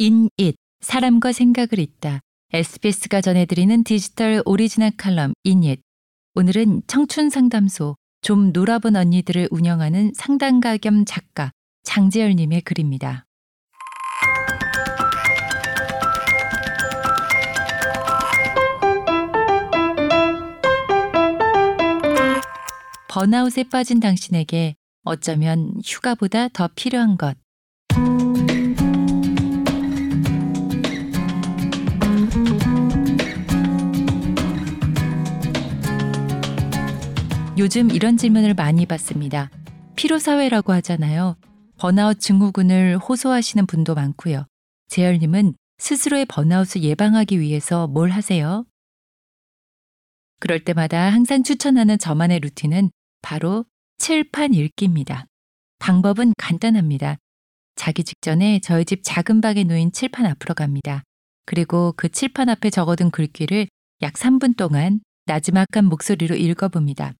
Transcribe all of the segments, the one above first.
인잇 사람과 생각을 잇다 SBS가 전해드리는 디지털 오리지널 칼럼 인잇 오늘은 청춘 상담소 좀 놀아본 언니들을 운영하는 상담가 겸 작가 장재열 님의 글입니다. 번아웃에 빠진 당신에게 어쩌면 휴가보다 더 필요한 것. 요즘 이런 질문을 많이 받습니다. 피로사회라고 하잖아요. 번아웃 증후군을 호소하시는 분도 많고요. 재열님은 스스로의 번아웃을 예방하기 위해서 뭘 하세요? 그럴 때마다 항상 추천하는 저만의 루틴은 바로 칠판 읽기입니다. 방법은 간단합니다. 자기 직전에 저희 집 작은 방에 놓인 칠판 앞으로 갑니다. 그리고 그 칠판 앞에 적어둔 글귀를 약 3분 동안 나지막한 목소리로 읽어봅니다.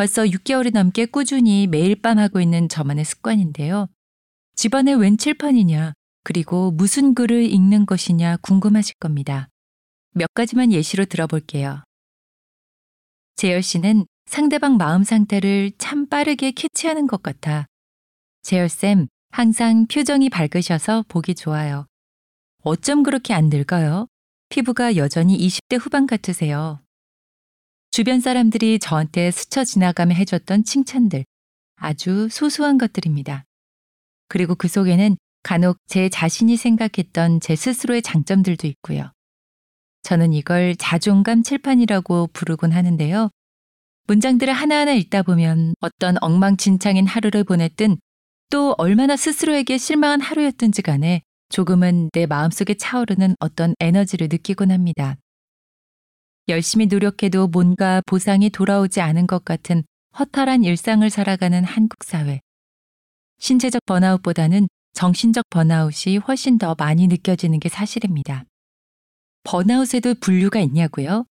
벌써 6개월이 넘게 꾸준히 매일 밤 하고 있는 저만의 습관인데요. 집안에 웬 칠판이냐, 그리고 무슨 글을 읽는 것이냐 궁금하실 겁니다. 몇 가지만 예시로 들어볼게요. 재열 씨는 상대방 마음 상태를 참 빠르게 캐치하는 것 같아. 재열쌤, 항상 표정이 밝으셔서 보기 좋아요. 어쩜 그렇게 안 늙어요? 피부가 여전히 20대 후반 같으세요. 주변 사람들이 저한테 스쳐 지나가며 해줬던 칭찬들, 아주 소소한 것들입니다. 그리고 그 속에는 간혹 제 자신이 생각했던 제 스스로의 장점들도 있고요. 저는 이걸 자존감 칠판이라고 부르곤 하는데요. 문장들을 하나하나 읽다 보면 어떤 엉망진창인 하루를 보냈든 또 얼마나 스스로에게 실망한 하루였든지 간에 조금은 내 마음속에 차오르는 어떤 에너지를 느끼곤 합니다. 열심히 노력해도 뭔가 보상이 돌아오지 않은 것 같은 허탈한 일상을 살아가는 한국 사회. 신체적 번아웃보다는 정신적 번아웃이 훨씬 더 많이 느껴지는 게 사실입니다. 번아웃에도 분류가 있냐고요?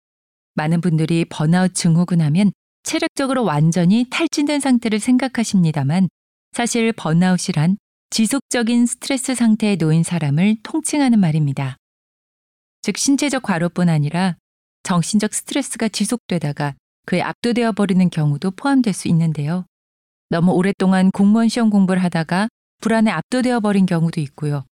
많은 분들이 번아웃 증후군 하면 체력적으로 완전히 탈진된 상태를 생각하십니다만 사실 번아웃이란 지속적인 스트레스 상태에 놓인 사람을 통칭하는 말입니다. 즉 신체적 과로뿐 아니라 정신적 스트레스가 지속되다가 그에 압도되어 버리는 경우도 포함될 수 있는데요. 너무 오랫동안 공무원 시험 공부를 하다가 불안에 압도되어 버린 경우도 있고요.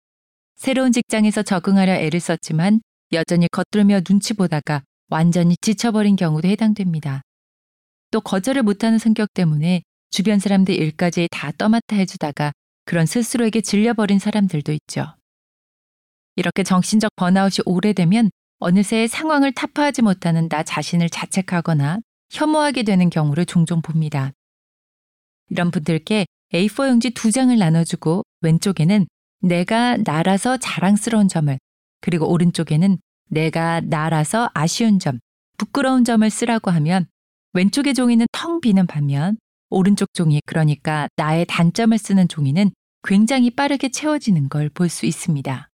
새로운 직장에서 적응하려 애를 썼지만 여전히 겉돌며 눈치 보다가 완전히 지쳐버린 경우도 해당됩니다. 또 거절을 못하는 성격 때문에 주변 사람들 일까지 다 떠맡아 해주다가 그런 스스로에게 질려버린 사람들도 있죠. 이렇게 정신적 번아웃이 오래되면 어느새 상황을 타파하지 못하는 나 자신을 자책하거나 혐오하게 되는 경우를 종종 봅니다. 이런 분들께 A4 용지 두 장을 나눠주고 왼쪽에는 내가 나라서 자랑스러운 점을 그리고 오른쪽에는 내가 나라서 아쉬운 점, 부끄러운 점을 쓰라고 하면 왼쪽의 종이는 텅 비는 반면 오른쪽 종이 그러니까 나의 단점을 쓰는 종이는 굉장히 빠르게 채워지는 걸 볼 수 있습니다.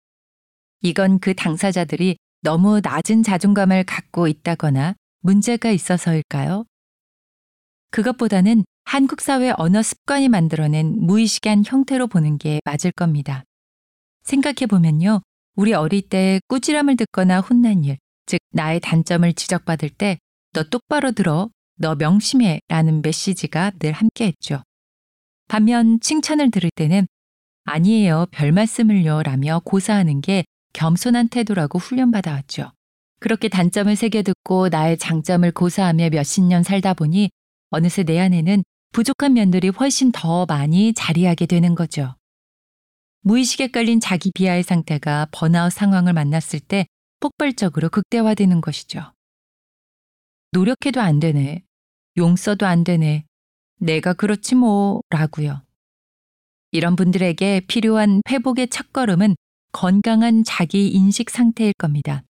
이건 그 당사자들이 너무 낮은 자존감을 갖고 있다거나 문제가 있어서일까요? 그것보다는 한국 사회 언어 습관이 만들어낸 무의식한 형태로 보는 게 맞을 겁니다. 생각해 보면요. 우리 어릴 때 꾸지람을 듣거나 혼난 일, 즉 나의 단점을 지적받을 때 너 똑바로 들어, 너 명심해 라는 메시지가 늘 함께 했죠. 반면 칭찬을 들을 때는 아니에요, 별 말씀을요 라며 고사하는 게 겸손한 태도라고 훈련받아 왔죠. 그렇게 단점을 새겨 듣고 나의 장점을 고사하며 몇십 년 살다 보니 어느새 내 안에는 부족한 면들이 훨씬 더 많이 자리하게 되는 거죠. 무의식에 깔린 자기 비하의 상태가 번아웃 상황을 만났을 때 폭발적으로 극대화되는 것이죠. 노력해도 안 되네. 용서도 안 되네. 내가 그렇지 뭐, 라고요. 이런 분들에게 필요한 회복의 첫걸음은 건강한 자기 인식 상태일 겁니다.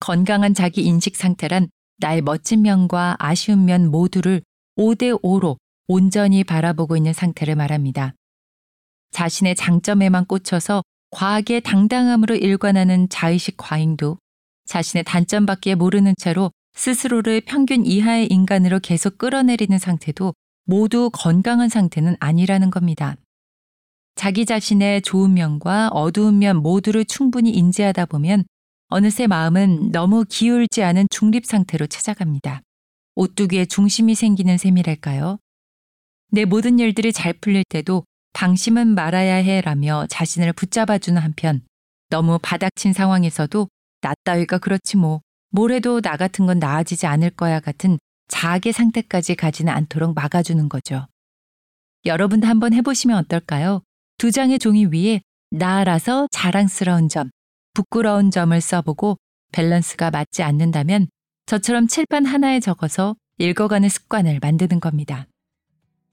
건강한 자기 인식 상태란 나의 멋진 면과 아쉬운 면 모두를 5대5로 온전히 바라보고 있는 상태를 말합니다. 자신의 장점에만 꽂혀서 과하게 당당함으로 일관하는 자의식 과잉도 자신의 단점밖에 모르는 채로 스스로를 평균 이하의 인간으로 계속 끌어내리는 상태도 모두 건강한 상태는 아니라는 겁니다. 자기 자신의 좋은 면과 어두운 면 모두를 충분히 인지하다 보면 어느새 마음은 너무 기울지 않은 중립 상태로 찾아갑니다. 오뚜기에 중심이 생기는 셈이랄까요? 내 모든 일들이 잘 풀릴 때도 방심은 말아야 해라며 자신을 붙잡아주는 한편 너무 바닥친 상황에서도 나 따위가 그렇지 뭐, 뭘 해도 나 같은 건 나아지지 않을 거야 같은 자학의 상태까지 가지는 않도록 막아주는 거죠. 여러분도 한번 해보시면 어떨까요? 두 장의 종이 위에 나라서 자랑스러운 점, 부끄러운 점을 써보고 밸런스가 맞지 않는다면 저처럼 칠판 하나에 적어서 읽어가는 습관을 만드는 겁니다.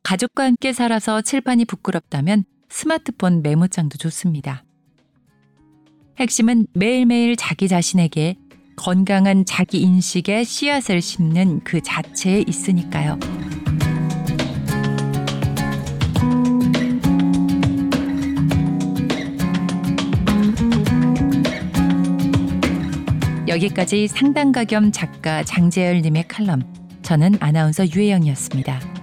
가족과 함께 살아서 칠판이 부끄럽다면 스마트폰 메모장도 좋습니다. 핵심은 매일매일 자기 자신에게 건강한 자기 인식의 씨앗을 심는 그 자체에 있으니까요. 여기까지 상담가 겸 작가 장재열님의 칼럼. 저는 아나운서 유혜영이었습니다.